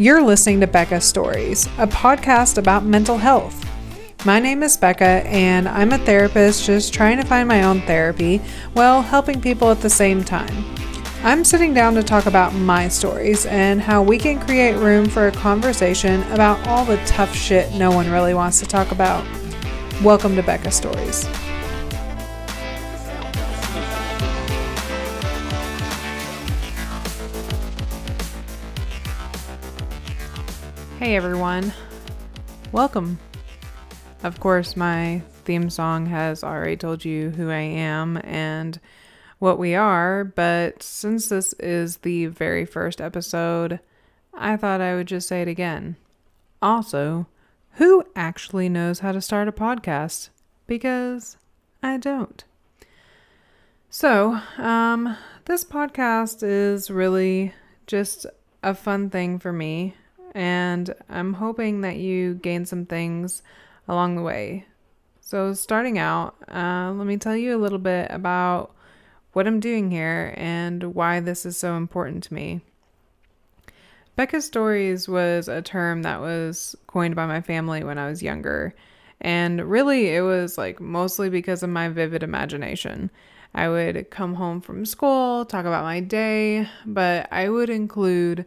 You're listening to Becca Stories, a podcast about mental health. My name is Becca, and I'm a therapist just trying to find my own therapy while helping people at the same time. I'm sitting down to talk about my stories and how we can create room for a conversation about all the tough shit no one really wants to talk about. Welcome to Becca Stories. Hey everyone, welcome. Of course, my theme song has already told you who I am and what we are, but since this is the very first episode, I thought I would just say it again. Also, who actually knows how to start a podcast? Because I don't. So, um, this podcast is really just a fun thing for me, and I'm hoping that you gain some things along the way. So, starting out, uh, let me tell you a little bit about what I'm doing here and why this is so important to me. Becca Stories was a term that was coined by my family when I was younger. And really, it was like mostly because of my vivid imagination. I would come home from school, talk about my day, but I would include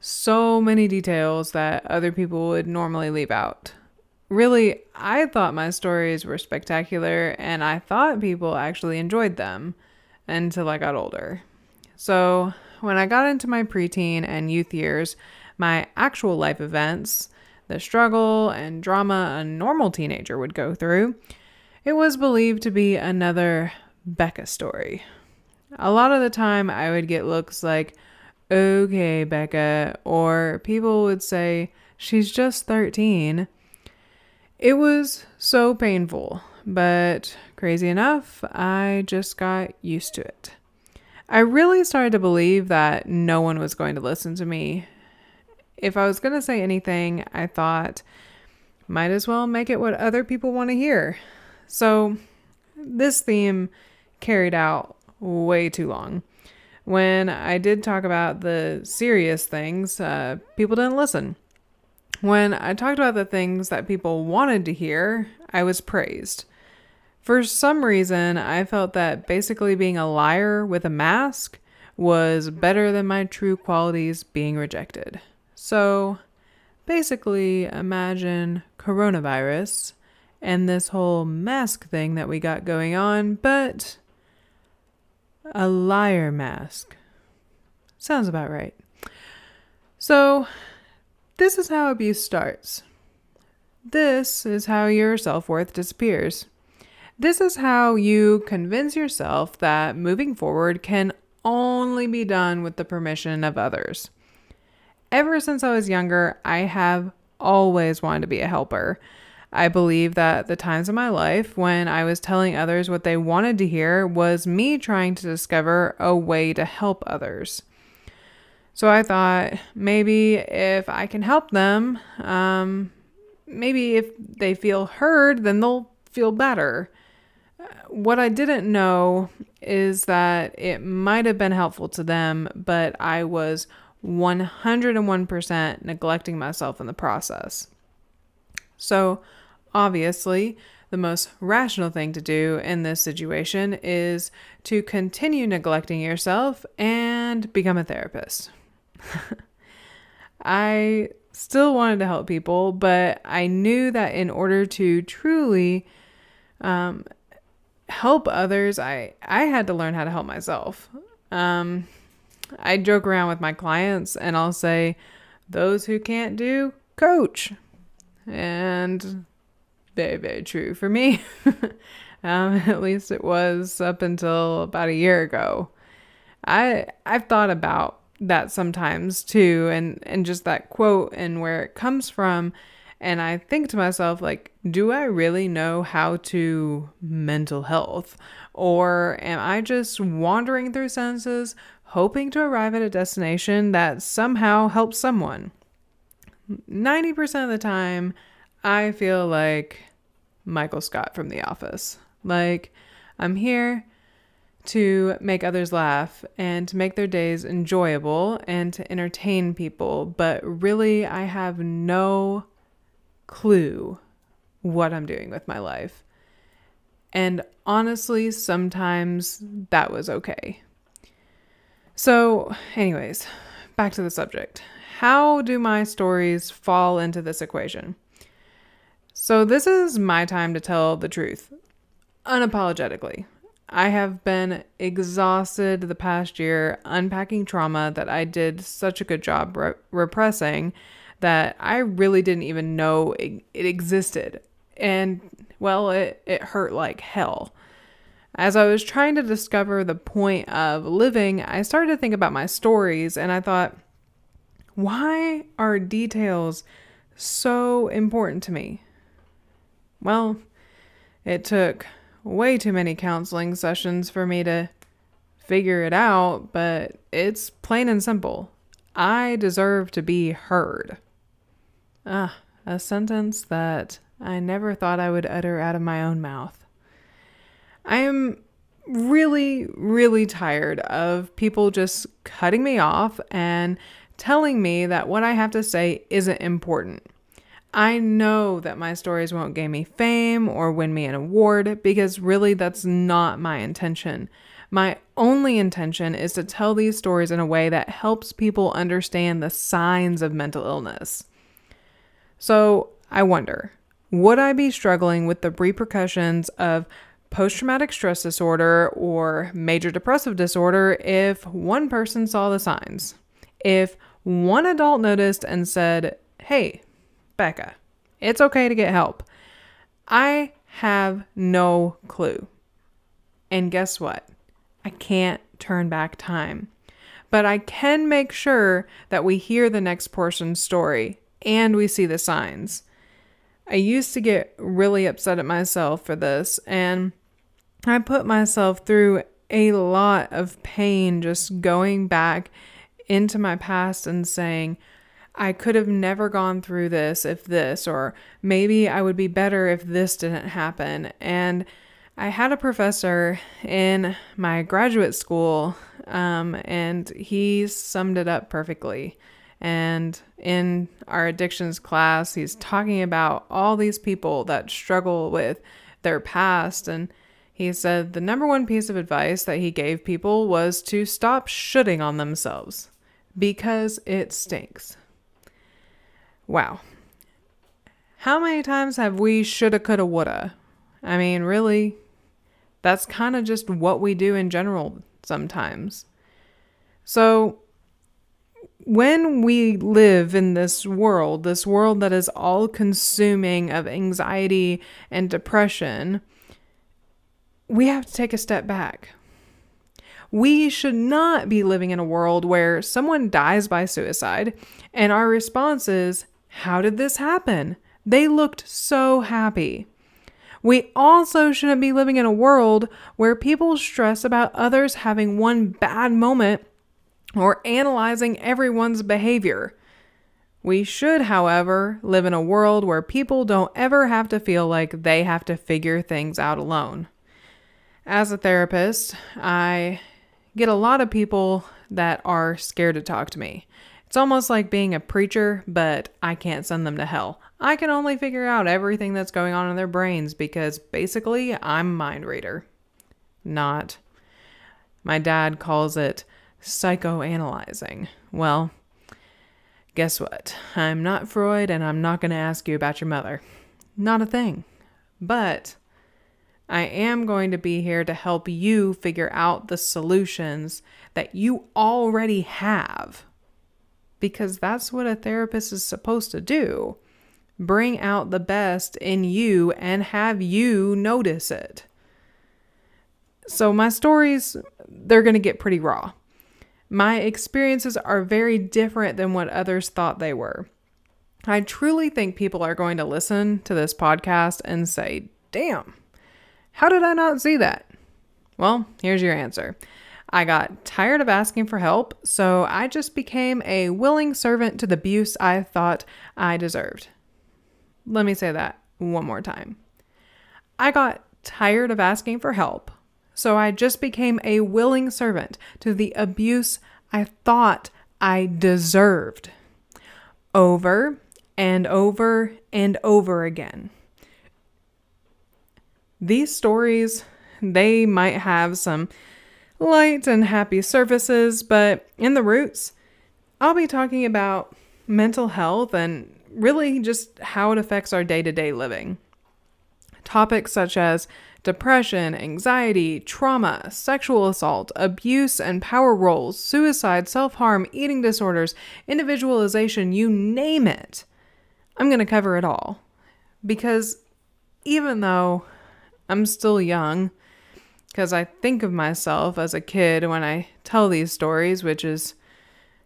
so many details that other people would normally leave out. Really, I thought my stories were spectacular and I thought people actually enjoyed them until I got older. So, when I got into my preteen and youth years, my actual life events, the struggle and drama a normal teenager would go through, it was believed to be another Becca story. A lot of the time, I would get looks like, okay, Becca, or people would say, she's just 13. It was so painful, but crazy enough, I just got used to it. I really started to believe that no one was going to listen to me. If I was going to say anything, I thought, might as well make it what other people want to hear. So, this theme carried out way too long. When I did talk about the serious things, uh, people didn't listen. When I talked about the things that people wanted to hear, I was praised. For some reason, I felt that basically being a liar with a mask was better than my true qualities being rejected. So, basically, imagine coronavirus and this whole mask thing that we got going on, but a liar mask. Sounds about right. So, this is how abuse starts. This is how your self worth disappears. This is how you convince yourself that moving forward can only be done with the permission of others. Ever since I was younger, I have always wanted to be a helper. I believe that the times of my life when I was telling others what they wanted to hear was me trying to discover a way to help others. So I thought maybe if I can help them, um, maybe if they feel heard, then they'll feel better. What I didn't know is that it might have been helpful to them, but I was 101% neglecting myself in the process. So, obviously, the most rational thing to do in this situation is to continue neglecting yourself and become a therapist. I still wanted to help people, but I knew that in order to truly um, help others, I I had to learn how to help myself. Um, I joke around with my clients, and I'll say, "Those who can't do, coach," and very very true for me. um, at least it was up until about a year ago. I I've thought about that sometimes too and and just that quote and where it comes from and I think to myself like do I really know how to mental health or am I just wandering through sentences hoping to arrive at a destination that somehow helps someone 90% of the time I feel like Michael Scott from The Office like I'm here to make others laugh and to make their days enjoyable and to entertain people, but really, I have no clue what I'm doing with my life. And honestly, sometimes that was okay. So, anyways, back to the subject. How do my stories fall into this equation? So, this is my time to tell the truth unapologetically. I have been exhausted the past year unpacking trauma that I did such a good job re- repressing that I really didn't even know it, it existed. And well, it, it hurt like hell. As I was trying to discover the point of living, I started to think about my stories and I thought, why are details so important to me? Well, it took way too many counseling sessions for me to figure it out, but it's plain and simple. I deserve to be heard. Ah, a sentence that I never thought I would utter out of my own mouth. I am really, really tired of people just cutting me off and telling me that what I have to say isn't important. I know that my stories won't gain me fame or win me an award because really that's not my intention. My only intention is to tell these stories in a way that helps people understand the signs of mental illness. So I wonder would I be struggling with the repercussions of post traumatic stress disorder or major depressive disorder if one person saw the signs? If one adult noticed and said, Hey, Becca, it's okay to get help. I have no clue. And guess what? I can't turn back time. But I can make sure that we hear the next person's story and we see the signs. I used to get really upset at myself for this, and I put myself through a lot of pain just going back into my past and saying, I could have never gone through this if this, or maybe I would be better if this didn't happen. And I had a professor in my graduate school, um, and he summed it up perfectly. And in our addictions class, he's talking about all these people that struggle with their past. And he said the number one piece of advice that he gave people was to stop shooting on themselves because it stinks. Wow. How many times have we shoulda, coulda, woulda? I mean, really, that's kind of just what we do in general sometimes. So, when we live in this world, this world that is all consuming of anxiety and depression, we have to take a step back. We should not be living in a world where someone dies by suicide and our response is, How did this happen? They looked so happy. We also shouldn't be living in a world where people stress about others having one bad moment or analyzing everyone's behavior. We should, however, live in a world where people don't ever have to feel like they have to figure things out alone. As a therapist, I get a lot of people that are scared to talk to me. It's almost like being a preacher, but I can't send them to hell. I can only figure out everything that's going on in their brains because basically I'm mind reader. Not. My dad calls it psychoanalyzing. Well, guess what? I'm not Freud and I'm not going to ask you about your mother. Not a thing. But I am going to be here to help you figure out the solutions that you already have. Because that's what a therapist is supposed to do bring out the best in you and have you notice it. So, my stories, they're going to get pretty raw. My experiences are very different than what others thought they were. I truly think people are going to listen to this podcast and say, damn, how did I not see that? Well, here's your answer. I got tired of asking for help, so I just became a willing servant to the abuse I thought I deserved. Let me say that one more time. I got tired of asking for help, So I just became a willing servant to the abuse I thought I deserved over and over and over again. These stories, they might have some light and happy surfaces, but in the roots, I'll be talking about mental health and really just how it affects our day to day living. Topics such as depression, anxiety, trauma, sexual assault, abuse and power roles, suicide, self harm, eating disorders, individualization you name it. I'm going to cover it all. Because even though I'm still young, because I think of myself as a kid when I tell these stories, which is,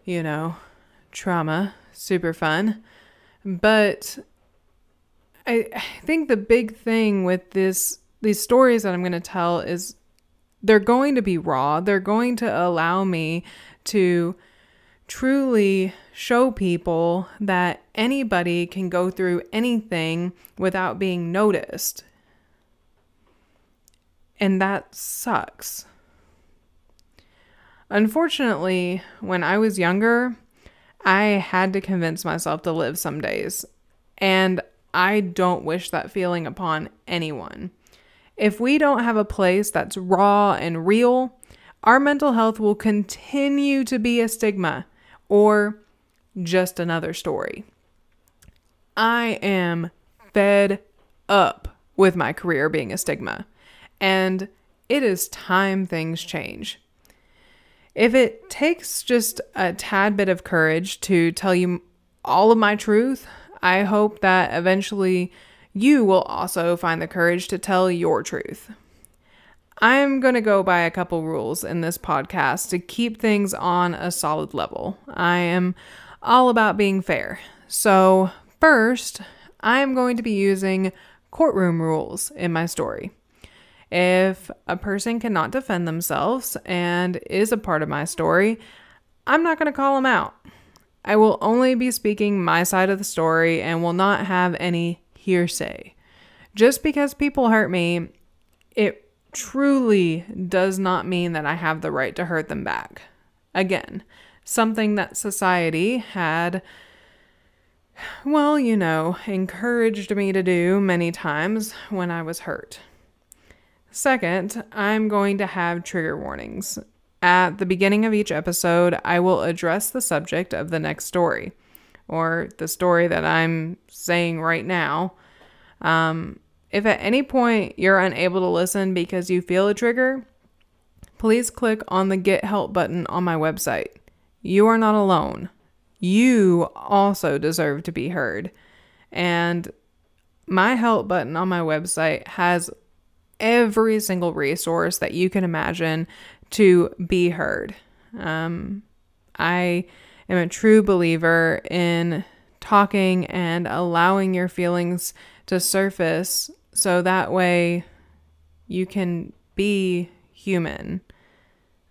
you know, trauma, super fun. But I, I think the big thing with this these stories that I'm going to tell is they're going to be raw. They're going to allow me to truly show people that anybody can go through anything without being noticed. And that sucks. Unfortunately, when I was younger, I had to convince myself to live some days. And I don't wish that feeling upon anyone. If we don't have a place that's raw and real, our mental health will continue to be a stigma or just another story. I am fed up with my career being a stigma, and it is time things change. If it takes just a tad bit of courage to tell you all of my truth, I hope that eventually you will also find the courage to tell your truth. I'm going to go by a couple rules in this podcast to keep things on a solid level. I am all about being fair. So, first, I'm going to be using courtroom rules in my story. If a person cannot defend themselves and is a part of my story, I'm not going to call them out. I will only be speaking my side of the story and will not have any hearsay. Just because people hurt me, it truly does not mean that I have the right to hurt them back. Again, something that society had, well, you know, encouraged me to do many times when I was hurt. Second, I'm going to have trigger warnings. At the beginning of each episode, I will address the subject of the next story, or the story that I'm saying right now. Um, if at any point you're unable to listen because you feel a trigger, please click on the Get Help button on my website. You are not alone. You also deserve to be heard. And my help button on my website has every single resource that you can imagine to be heard. Um, I am a true believer in talking and allowing your feelings to surface so that way you can be human.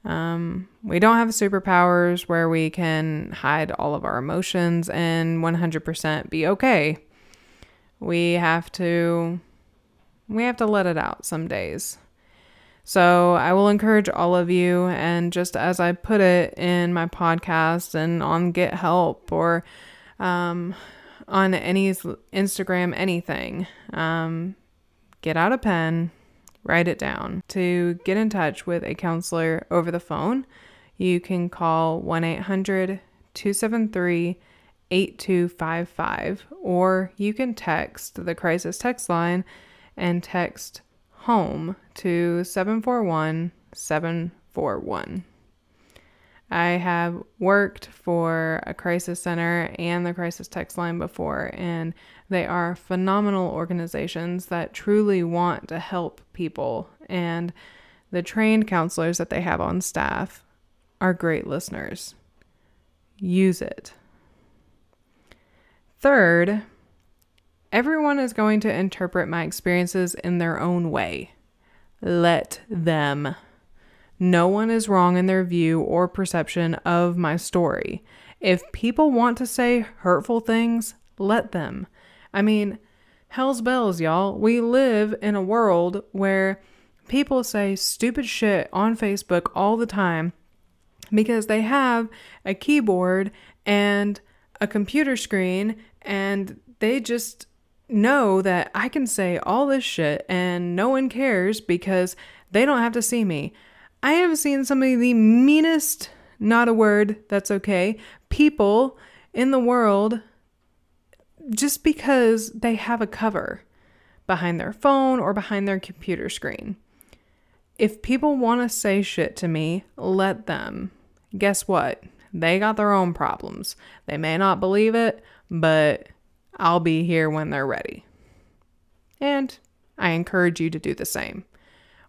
Um, we don't have superpowers where we can hide all of our emotions and 100% be okay. We have to we have to let it out some days. So I will encourage all of you, and just as I put it in my podcast and on Get Help or um, on any Instagram, anything, um, get out a pen, write it down. To get in touch with a counselor over the phone, you can call 1 800 273 8255 or you can text the crisis text line and text home to 741 741. I have worked for a crisis center and the crisis text line before, and they are phenomenal organizations that truly want to help people. And the trained counselors that they have on staff are great listeners. Use it. Third, Everyone is going to interpret my experiences in their own way. Let them. No one is wrong in their view or perception of my story. If people want to say hurtful things, let them. I mean, hell's bells, y'all. We live in a world where People say stupid shit on Facebook all the time because they have a keyboard and a computer screen and they just know that I can say all this shit and no one cares because they don't have to see me. I have seen some of the meanest, not a word, that's okay, people in the world just because they have a cover behind their phone or behind their computer screen. If people want to say shit to me, let them. Guess what? They got their own problems. They may not believe it, but I'll be here when they're ready. And I encourage you to do the same.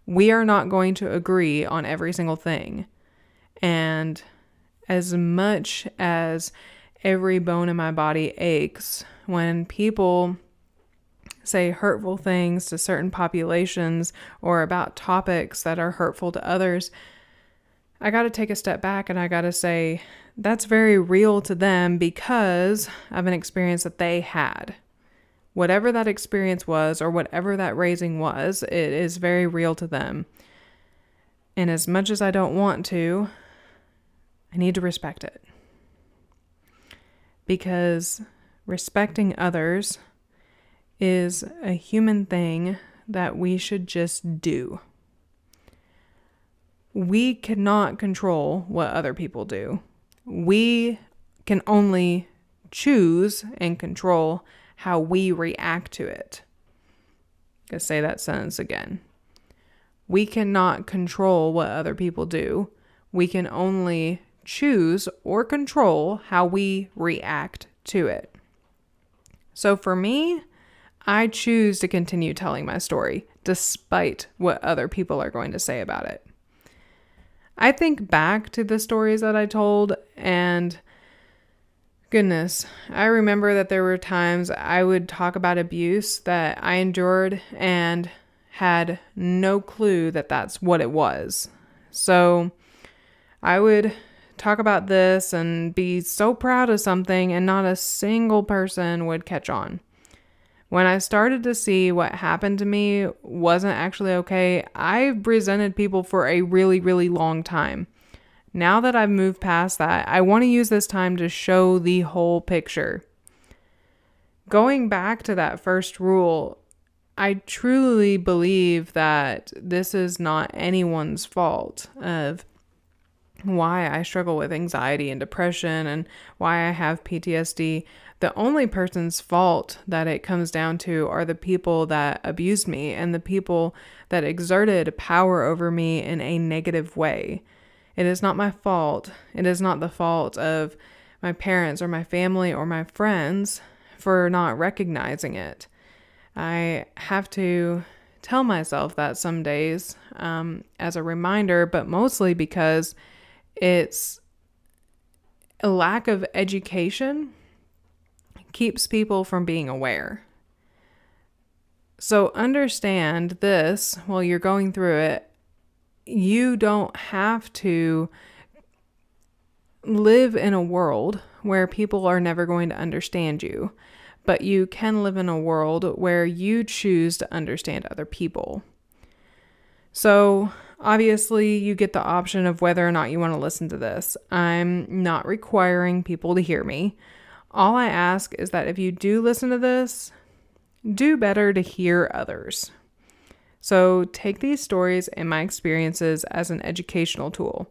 We are not going to agree on every single thing. And as much as every bone in my body aches when people say hurtful things to certain populations or about topics that are hurtful to others, I got to take a step back and I got to say that's very real to them because of an experience that they had. Whatever that experience was or whatever that raising was, it is very real to them. And as much as I don't want to, I need to respect it. Because respecting others is a human thing that we should just do. We cannot control what other people do. We can only choose and control how we react to it. i say that sentence again. We cannot control what other people do. We can only choose or control how we react to it. So for me, I choose to continue telling my story despite what other people are going to say about it. I think back to the stories that I told, and goodness, I remember that there were times I would talk about abuse that I endured and had no clue that that's what it was. So I would talk about this and be so proud of something, and not a single person would catch on. When I started to see what happened to me wasn't actually okay, I've resented people for a really, really long time. Now that I've moved past that, I want to use this time to show the whole picture. Going back to that first rule, I truly believe that this is not anyone's fault of why I struggle with anxiety and depression and why I have PTSD the only person's fault that it comes down to are the people that abused me and the people that exerted power over me in a negative way. It is not my fault. It is not the fault of my parents or my family or my friends for not recognizing it. I have to tell myself that some days um, as a reminder, but mostly because it's a lack of education keeps people from being aware. So understand this while you're going through it. You don't have to live in a world where people are never going to understand you, but you can live in a world where you choose to understand other people. So, obviously, you get the option of whether or not you want to listen to this. I'm not requiring people to hear me. All I ask is that if you do listen to this, do better to hear others. So take these stories and my experiences as an educational tool.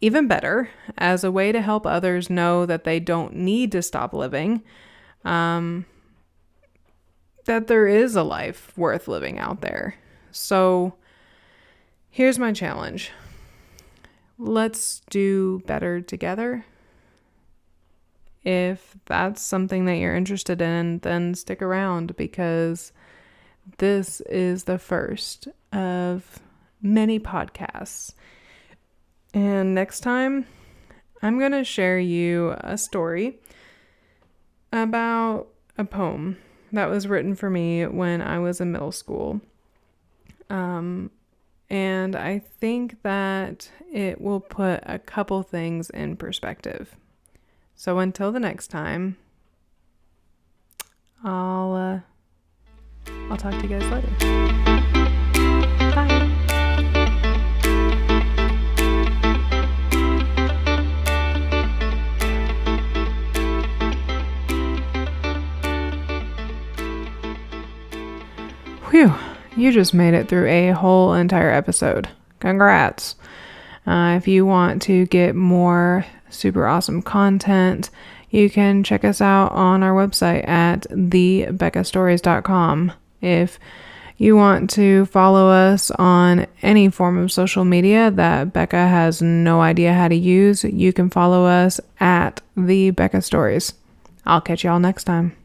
Even better, as a way to help others know that they don't need to stop living, um, that there is a life worth living out there. So here's my challenge let's do better together. If that's something that you're interested in, then stick around because this is the first of many podcasts. And next time, I'm going to share you a story about a poem that was written for me when I was in middle school. Um, and I think that it will put a couple things in perspective. So until the next time, I'll uh, I'll talk to you guys later. Bye. Whew, you just made it through a whole entire episode. Congrats. Uh, if you want to get more super awesome content, you can check us out on our website at thebeccastories.com. If you want to follow us on any form of social media that Becca has no idea how to use, you can follow us at the Becca Stories. I'll catch y'all next time.